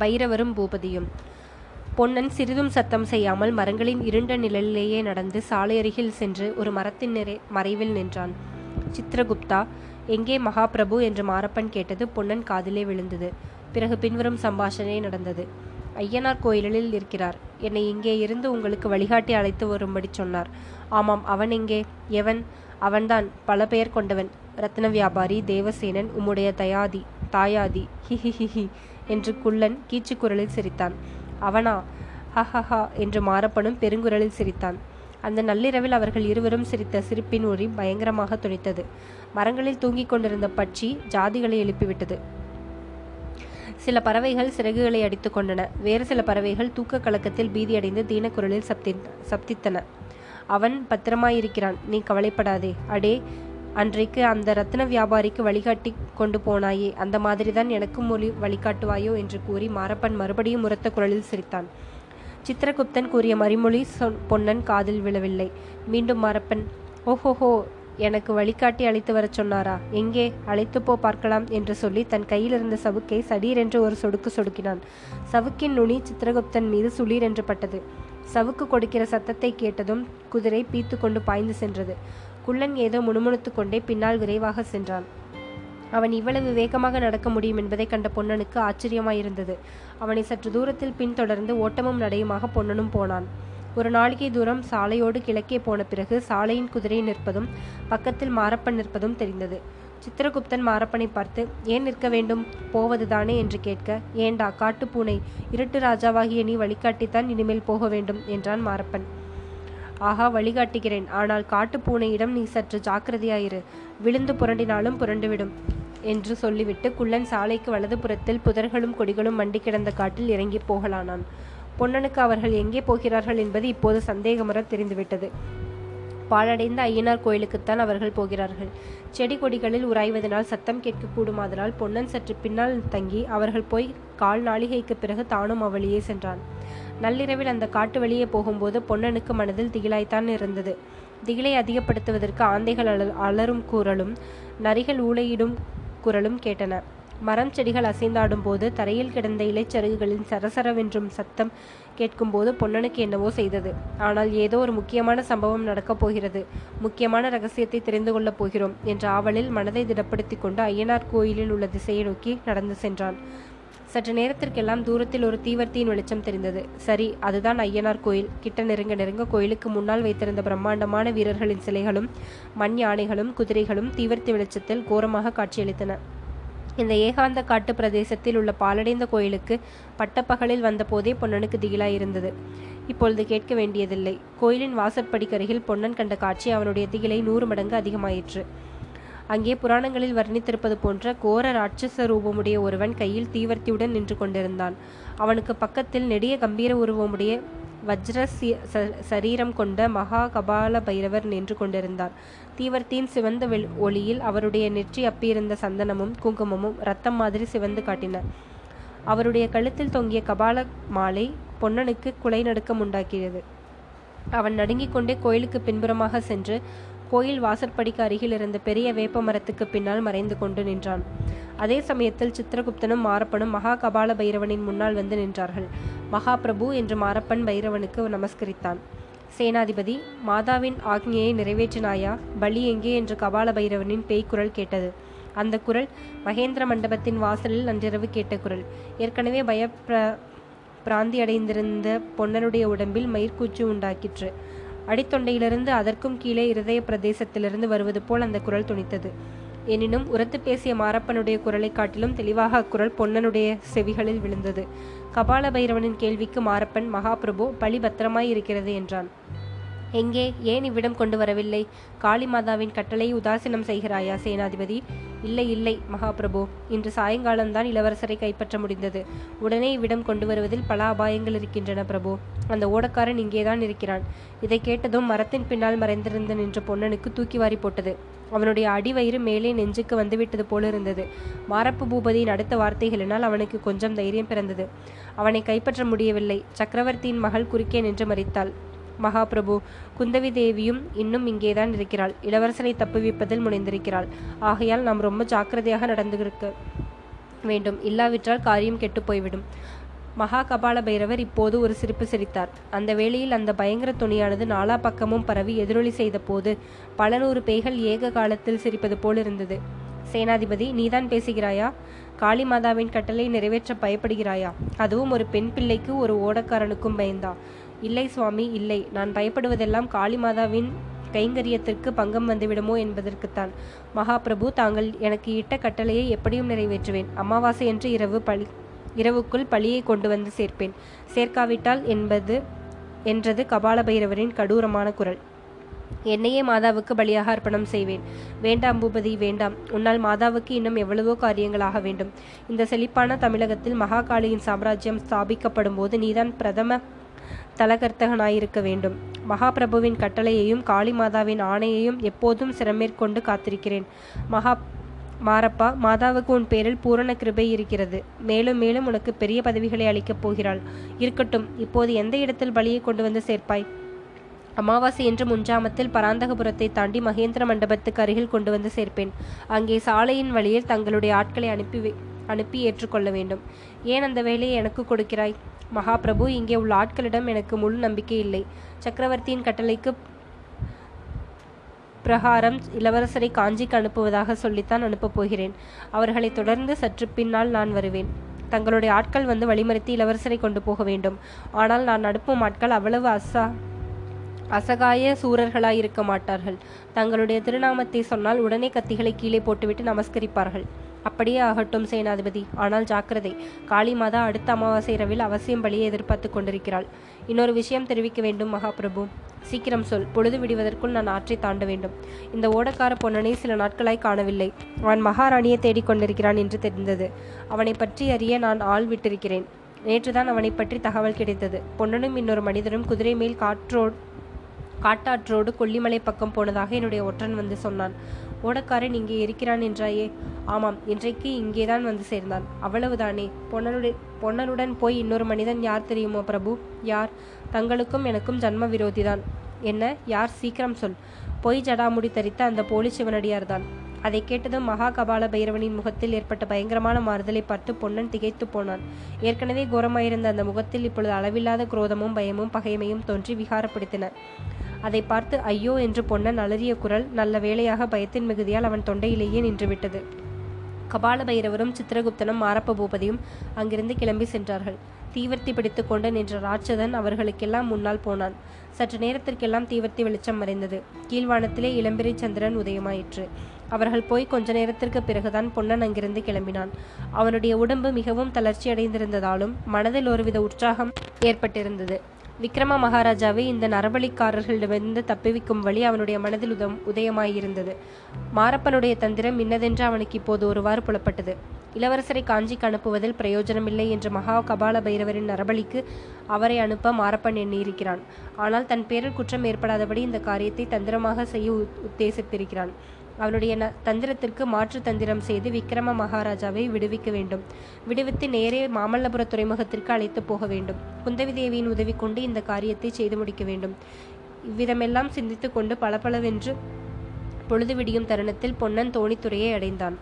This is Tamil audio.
பைரவரும் பூபதியும். பொன்னன் சிறிதும் சத்தம் செய்யாமல் மரங்களின் இருண்ட நிழலிலேயே நடந்து சாலையருகில் சென்று ஒரு மரத்தின் நிறை மறைவில் நின்றான். சித்திரகுப்தா எங்கே மகாபிரபு? என்று மாரப்பன் கேட்டது பொன்னன் காதிலே விழுந்தது. பிறகு பின்வரும் சம்பாஷணை நடந்தது. ஐயனார் கோயிலில் இருக்கிறார் என்னை இங்கே இருந்து உங்களுக்கு வழிகாட்டி அழைத்து வரும்படி சொன்னார். ஆமாம் அவன் எங்கே? எவன்? அவன்தான் பல பெயர் கொண்டவன். ரத்ன வியாபாரி தேவசேனன் உம்முடைய தயாதி தாயாதி. ஹிஹிஹிஹி என்று குள்ளன் கீச்சு குரலில் சிரித்தான். அவனா? ஹஹஹா என்று மாரப்பனும் பெருங்குரலில் சிரித்தான். அந்த நள்ளிரவில் அவர்கள் இருவரும் சிரித்த சிரிப்பின் ஒளி பயங்கரமாக துணித்தது. மரங்களில் தூங்கிக் கொண்டிருந்த பட்சி ஜாதிகளை எழுப்பிவிட்டது. சில பறவைகள் சிறகுகளை அடித்துக் கொண்டன. வேறு சில பறவைகள் தூக்க கலக்கத்தில் பீதியடைந்து தீனக்குரலில் சப்தி சப்தித்தன. அவன் பத்திரமாயிருக்கிறான். நீ கவலைப்படாதே. அடே அன்றைக்கு அந்த ரத்ன வியாபாரிக்கு வழிகாட்டி கொண்டு போனாயே. அந்த மாதிரிதான் எனக்கும் மொழி வழிகாட்டுவாயோ என்று கூறி மாரப்பன் மறுபடியும் உரத்த குரலில் சிரித்தான். சித்திரகுப்தன் கூறிய மறிமொழி சொன் பொன்னன் காதில் விழவில்லை. மீண்டும் மாரப்பன் ஓஹோஹோ எனக்கு வழிகாட்டி அழைத்து வரச் சொன்னாரா? எங்கே? அழைத்து போ பார்க்கலாம் என்று சொல்லி தன் கையில் இருந்த சவுக்கை சடீரென்று ஒரு சொடுக்கு சொடுக்கினான். சவுக்கின் நுனி சித்திரகுப்தன் மீது சுளீர் என்று பட்டது. சவுக்கு கொடுக்கிற சத்தத்தை கேட்டதும் குதிரை பீத்து கொண்டு பாய்ந்து சென்றது. குள்ளன் ஏதோ முணுமுணுத்துக் கொண்டே பின்னால் விரைவாக சென்றான். அவன் இவ்வளவு வேகமாக நடக்க முடியும் என்பதை கண்ட பொன்னனுக்கு ஆச்சரியமாயிருந்தது. அவனை சற்று தூரத்தில் பின்தொடர்ந்து ஓட்டமும் நடையுமாக பொன்னனும் போனான். ஒரு நாளிகை தூரம் சாலையோடு கிழக்கே போன பிறகு சாலையின் குதிரை நிற்பதும் பக்கத்தில் மாரப்பன் நிற்பதும் தெரிந்தது. சித்திரகுப்தன் மாரப்பனை பார்த்து ஏன் நிற்க வேண்டும்? போவதுதானே என்று கேட்க ஏண்டா காட்டுப்பூனை இருட்டு ராஜாவாகிய நீ வழிகாட்டித்தான் இனிமேல் போக வேண்டும் என்றான் மாரப்பன். ஆகா வழிகாட்டுகிறேன். ஆனால் காட்டுப்பூனையிடம் நீ சற்று ஜாக்கிரதையாயிரு. விழுந்து புரண்டினாலும் புரண்டுவிடும் என்று சொல்லிவிட்டு குள்ளன் சாலைக்கு வலது புறத்தில் புதர்களும் கொடிகளும் மண்டி கிடந்த காட்டில் இறங்கி போகலானான். பொன்னனுக்கு அவர்கள் எங்கே போகிறார்கள் என்பது இப்போது சந்தேகமுற தெரிந்துவிட்டது. பாழடைந்த ஐயனார் கோயிலுக்குத்தான் அவர்கள் போகிறார்கள். செடி கொடிகளில் உராய்வதனால் சத்தம் கேட்கக்கூடுமாதலால் பொன்னன் சற்று பின்னால் தங்கி அவர்கள் போய் கால் நாளிகைக்கு பிறகு தானும் அவ்வழியே சென்றான். நள்ளிரவில் அந்த காட்டு வழியே போகும்போது பொன்னனுக்கு மனதில் திகிலாய்த்தான் இருந்தது. திகிலை அதிகப்படுத்துவதற்கு ஆந்தைகள் அல அலரும் குரலும் நரிகள் ஊளையிடும் குரலும் கேட்டன. மரம் செடிகள் அசைந்தாடும் போது தரையில் கிடந்த இலைச்சருகுகளின் சரசரவென்றும் சத்தம் கேட்கும்போது பொன்னனுக்கு என்னவோ செய்தது. ஆனால் ஏதோ ஒரு முக்கியமான சம்பவம் நடக்கப் போகிறது. முக்கியமான ரகசியத்தை தெரிந்து கொள்ளப் போகிறோம் என்ற ஆவலில் மனதை திடப்படுத்தி கொண்டு ஐயனார் கோயிலில் உள்ள திசையை நோக்கி நடந்து சென்றான். சற்று நேரத்திற்கெல்லாம் தூரத்தில் ஒரு தீவர்த்தியின் வெளிச்சம் தெரிந்தது. சரி அதுதான் ஐயனார் கோயில். கிட்ட நெருங்க நெருங்க கோயிலுக்கு முன்னால் வைத்திருந்த பிரம்மாண்டமான வீரர்களின் சிலைகளும் மண் யானைகளும் குதிரைகளும் தீவர்த்தி வெளிச்சத்தில் கோரமாக காட்சியளித்தன. இந்த ஏகாந்த காட்டு பிரதேசத்தில் உள்ள பாலடைந்த கோயிலுக்கு பட்டப்பகலில் வந்தபோதே பொன்னனுக்கு திகிலாயிருந்தது இப்பொழுது கேட்க வேண்டியதில்லை. கோயிலின் வாசற்படிக்கருகில் பொன்னன் கண்ட காட்சி அவனுடைய திகிலை நூறு மடங்கு அதிகமாயிற்று. அங்கே புராணங்களில் வர்ணித்திருப்பது போன்ற கோர ராட்சச ரூபமுடைய ஒருவன் கையில் தீவர்த்தியுடன் நின்று கொண்டிருந்தான். அவனுக்கு பக்கத்தில் நெடிய கம்பீர உருவமுடைய வஜ்ர சரீரம் கொண்ட மகா கபால பைரவர் நின்று கொண்டிருந்தார். தீவர்த்தியின் சிவந்த ஒளியில் அவருடைய நெற்றி அப்பியிருந்த சந்தனமும் குங்குமமும் ரத்தம் மாதிரி சிவந்து காட்டின. அவருடைய கழுத்தில் தொங்கிய கபால மாலை பொன்னனுக்கு குலை நடுக்கம் உண்டாக்கியது. அவன் நடுங்கிக் கொண்டே கோயிலுக்கு பின்புறமாக சென்று கோயில் வாசற்படிக்கு அருகில் இருந்த பெரிய வேப்ப மரத்துக்கு பின்னால் மறைந்து கொண்டு நின்றான். அதே சமயத்தில் சித்திரகுப்தனும் மாரப்பனும் மகா கபால பைரவனின் முன்னால் வந்து நின்றார்கள். மகா பிரபு என்று மாரப்பன் பைரவனுக்கு நமஸ்கரித்தான். சேனாதிபதி மாதாவின் ஆக்ஞையை நிறைவேற்றினாயா? பலி எங்கே? என்று கபால பைரவனின் பேய்க்குரல் கேட்டது. அந்த குரல் மகேந்திர மண்டபத்தின் வாசலில் அன்றிரவு கேட்ட குரல். ஏற்கனவே பய பிராந்தி அடைந்திருந்த பொன்னனுடைய உடம்பில் மயிர்கூச்சு உண்டாக்கிற்று. அடித்தொண்டையிலிருந்து அதற்கும் கீழே இருதய பிரதேசத்திலிருந்து வருவது போல் அந்த குரல் துணித்தது. எனினும் உரத்து பேசிய மாரப்பனுடைய குரலை காட்டிலும் தெளிவாக அக்குரல் பொன்னனுடைய செவிகளில் விழுந்தது. கபால பைரவனின் கேள்விக்கு மாரப்பன் மகாபிரபு பழி பத்திரமாய் இருக்கிறது என்றான். எங்கே ஏன் இவ்விடம் கொண்டு வரவில்லை? காளிமாதாவின் கட்டளையை உதாசீனம் செய்கிறாயா சேனாதிபதி? இல்லை இல்லை மகாபிரபு. இன்று சாயங்காலம்தான் இளவரசரை கைப்பற்ற முடிந்தது. உடனே இவ்விடம் கொண்டு வருவதில் பல அபாயங்கள் இருக்கின்றன பிரபு. அந்த ஓடக்காரன் இங்கேதான் இருக்கிறான். இதை கேட்டதும் மரத்தின் பின்னால் மறைந்திருந்த நின்ற பொன்னனுக்கு தூக்கி வாரி போட்டது. அவனுடைய அடிவயிறு மேலே நெஞ்சுக்கு வந்துவிட்டது போல இருந்தது. மாரப்பு பூபதியின் அடுத்த வார்த்தைகளினால் அவனுக்கு கொஞ்சம் தைரியம் பிறந்தது. அவனை கைப்பற்ற முடியவில்லை. சக்கரவர்த்தியின் மகள் குறுக்கே நின்று மறித்தாள். மகாபிரபு. குந்தவி தேவியும் இன்னும் இங்கேதான் இருக்கிறாள். இளவரசனை தப்புவிப்பதில் முனைந்திருக்கிறாள். ஆகையால் நாம் ரொம்ப ஜாக்கிரதையாக நடந்துருக்க வேண்டும். இல்லாவிட்டால் காரியம் கெட்டு போய்விடும். மகா கபால பைரவர் இப்போது ஒரு சிரிப்பு சிரித்தார். அந்த வேளையில் அந்த பயங்கர துணியானது நாலா பக்கமும் பரவி எதிரொலி செய்த போது பல நூறு பேய்கள் ஏக காலத்தில் சிரிப்பது போல் இருந்தது. சேனாதிபதி நீதான் பேசுகிறாயா? காளி மாதாவின் கட்டளை நிறைவேற்ற பயப்படுகிறாயா? அதுவும் ஒரு பெண் பிள்ளைக்கு ஒரு ஓடக்காரனுக்கும் பயந்தா. இல்லை சுவாமி இல்லை. நான் பயப்படுவதெல்லாம் காளிமாதாவின் கைங்கரியத்திற்கு பங்கம் வந்துவிடுமோ என்பதற்குத்தான். மகாபிரபு தாங்கள் எனக்கு இட்ட கட்டளையை எப்படியும் நிறைவேற்றுவேன். அமாவாசை என்று இரவு பழி இரவுக்குள் பழியை கொண்டு வந்து சேர்ப்பேன். சேர்க்காவிட்டால் என்பது என்றது கபால பைரவரின் கடூரமான குரல். என்னையே மாதாவுக்கு பலியாக அர்ப்பணம் செய்வேன். வேண்டாம் பூபதி வேண்டாம். உன்னால் மாதாவுக்கு இன்னும் எவ்வளவோ காரியங்களாக வேண்டும். இந்த செழிப்பான தமிழகத்தில் மகாகாளியின் சாம்ராஜ்யம் ஸ்தாபிக்கப்படும் போது நீதான் பிரதம தலகர்த்தகனாயிருக்க வேண்டும். மகாபிரபுவின் கட்டளையையும் காளிமாதாவின் ஆணையையும் எப்போதும் சிரமேற்கொண்டு காத்திருக்கிறேன். மகா மாரப்பா மாதாவுக்கு உன் பேரில் பூரண கிருபை இருக்கிறது. மேலும் மேலும் உனக்கு பெரிய பதவிகளை அளிக்கப் போகிறாள். இருக்கட்டும் இப்போது எந்த இடத்தில் பலியை கொண்டு வந்து சேர்ப்பாய்? அமாவாசை என்று முன்ஜாமத்தில் பராந்தகபுரத்தை தாண்டி மகேந்திர மண்டபத்துக்கு அருகில் கொண்டு வந்து சேர்ப்பேன். அங்கே சாலையின் வழியில் தங்களுடைய ஆட்களை அனுப்பி அனுப்பி ஏற்றுக்கொள்ள வேண்டும். ஏன் அந்த வேலையை எனக்கு கொடுக்கிறாய்? மகாபிரபு இங்கே உள்ள ஆட்களிடம் எனக்கு முழு நம்பிக்கை இல்லை. சக்கரவர்த்தியின் கட்டளைக்கு பிரகாரம் இளவரசரை காஞ்சிக்கு அனுப்புவதாக சொல்லித்தான் அனுப்பப் போகிறேன். அவர்களை தொடர்ந்து சற்று பின்னால் நான் வருவேன். தங்களுடைய ஆட்கள் வந்து வழிமறித்து இளவரசரை கொண்டு போக வேண்டும். ஆனால் நான் அனுப்பும் ஆட்கள் அவ்வளவு அசா அசகாய சூரர்களாய் இருக்க மாட்டார்கள். தங்களுடைய திருநாமத்தை சொன்னால் உடனே கத்திகளை கீழே போட்டுவிட்டு நமஸ்கரிப்பார்கள். அப்படியே ஆகட்டும் சேனாதிபதி. ஆனால் ஜாக்கிரதை. காளி மாதா அடுத்த அமாவாசை இரவில் அவசியம் பலியை எதிர்பார்த்து கொண்டிருக்கிறாள். இன்னொரு விஷயம் தெரிவிக்க வேண்டும் மகாபிரபு. சீக்கிரம் சொல். பொழுது விடுவதற்குள் நான் ஆற்றை தாண்ட வேண்டும். இந்த ஓடக்கார பொன்னனை சில நாட்களாய் காணவில்லை. அவன் மகாராணியை தேடிக் கொண்டிருக்கிறான் என்று தெரிந்தது. அவனை பற்றி அறிய நான் ஆள் விட்டிருக்கிறேன். நேற்றுதான் அவனை பற்றி தகவல் கிடைத்தது. பொன்னனும் இன்னொரு மனிதரும் குதிரை மேல் காற்றோ காட்டாற்றோடு கொல்லிமலை பக்கம் போனதாக என்னுடைய ஒற்றன் வந்து சொன்னான். ஓடக்காரன் இங்கே இருக்கிறான் என்றாயே. ஆமாம் இன்றைக்கு இங்கேதான் வந்து சேர்ந்தான். அவ்வளவுதானே. பொன்னனுடைய பொன்னனுடன் போய் இன்னொரு மனிதன் யார் தெரியுமோ பிரபு? யார்? தங்களுக்கும் எனக்கும் ஜன்ம விரோதிதான் என்ன? யார்? சீக்கிரம் சொல். பொய் ஜடாமுடி தரித்த அந்த போலி சிவனடியார்தான் அதை கேட்டதும் மகாகபால பைரவனின் முகத்தில் ஏற்பட்ட பயங்கரமான மாறுதலை பார்த்து பொன்னன் திகைத்து போனான். ஏற்கனவே கோரமாயிருந்த அந்த முகத்தில் இப்பொழுது அளவில்லாத குரோதமும் பயமும் பகைமையும் தோன்றி விகாரப்படுத்தின. அதை பார்த்து ஐயோ என்று பொன்னன் அலறிய குரல் நல்ல வேளையாக பயத்தின் மிகுதியால் அவன் தொண்டையிலேயே நின்றுவிட்டது. கபால பைரவரும் சித்திரகுப்தனும் மாரப்ப பூபதியும் அங்கிருந்து கிளம்பி சென்றார்கள். தீவர்த்தி பிடித்து கொண்டு நின்ற ராட்சதன் அவர்களுக்கெல்லாம் முன்னால் போனான். சற்று நேரத்திற்கெல்லாம் தீவர்த்தி வெளிச்சம் மறைந்தது. கீழ்வானத்திலே இளம்பிரை சந்திரன் உதயமாயிற்று. அவர்கள் போய் கொஞ்ச நேரத்திற்கு பிறகுதான் பொன்னன் அங்கிருந்து கிளம்பினான். அவனுடைய உடம்பு மிகவும் தளர்ச்சி அடைந்திருந்ததாலும் மனதில் ஒருவித உற்சாகம் ஏற்பட்டிருந்தது. விக்ரம மகாராஜாவை இந்த நரபலிக்காரர்களிடமிருந்து தப்பிவிக்கும் வழி அவனுடைய மனதில் உதம் உதயமாயிருந்தது. மாரப்பனுடைய தந்திரம் இன்னதென்று அவனுக்கு இப்போது ஒருவாறு புலப்பட்டது. இளவரசரை காஞ்சிக்கு அனுப்புவதில் பிரயோஜனமில்லை என்று மகா கபால பைரவரின் நரபலிக்கு அவரை அனுப்ப மாரப்பன் எண்ணியிருக்கிறான். ஆனால் தன் பேரில் குற்றம் ஏற்படாதபடி இந்த காரியத்தை தந்திரமாக செய்ய உத்தேசித்திருக்கிறான். அவனுடைய ந தந்திரத்திற்கு மாற்று தந்திரம் செய்து விக்ரம மகாராஜாவை விடுவிக்க வேண்டும். விடுவித்து நேரே மாமல்லபுர துறைமுகத்திற்கு அழைத்து போக வேண்டும். குந்தவி தேவியின் உதவி கொண்டு இந்த காரியத்தை செய்து முடிக்க வேண்டும். இவ்விதமெல்லாம் சிந்தித்து கொண்டு பளபளவென்று பொழுது விடியும் தருணத்தில் பொன்னன் தோணித்துறையை அடைந்தான்.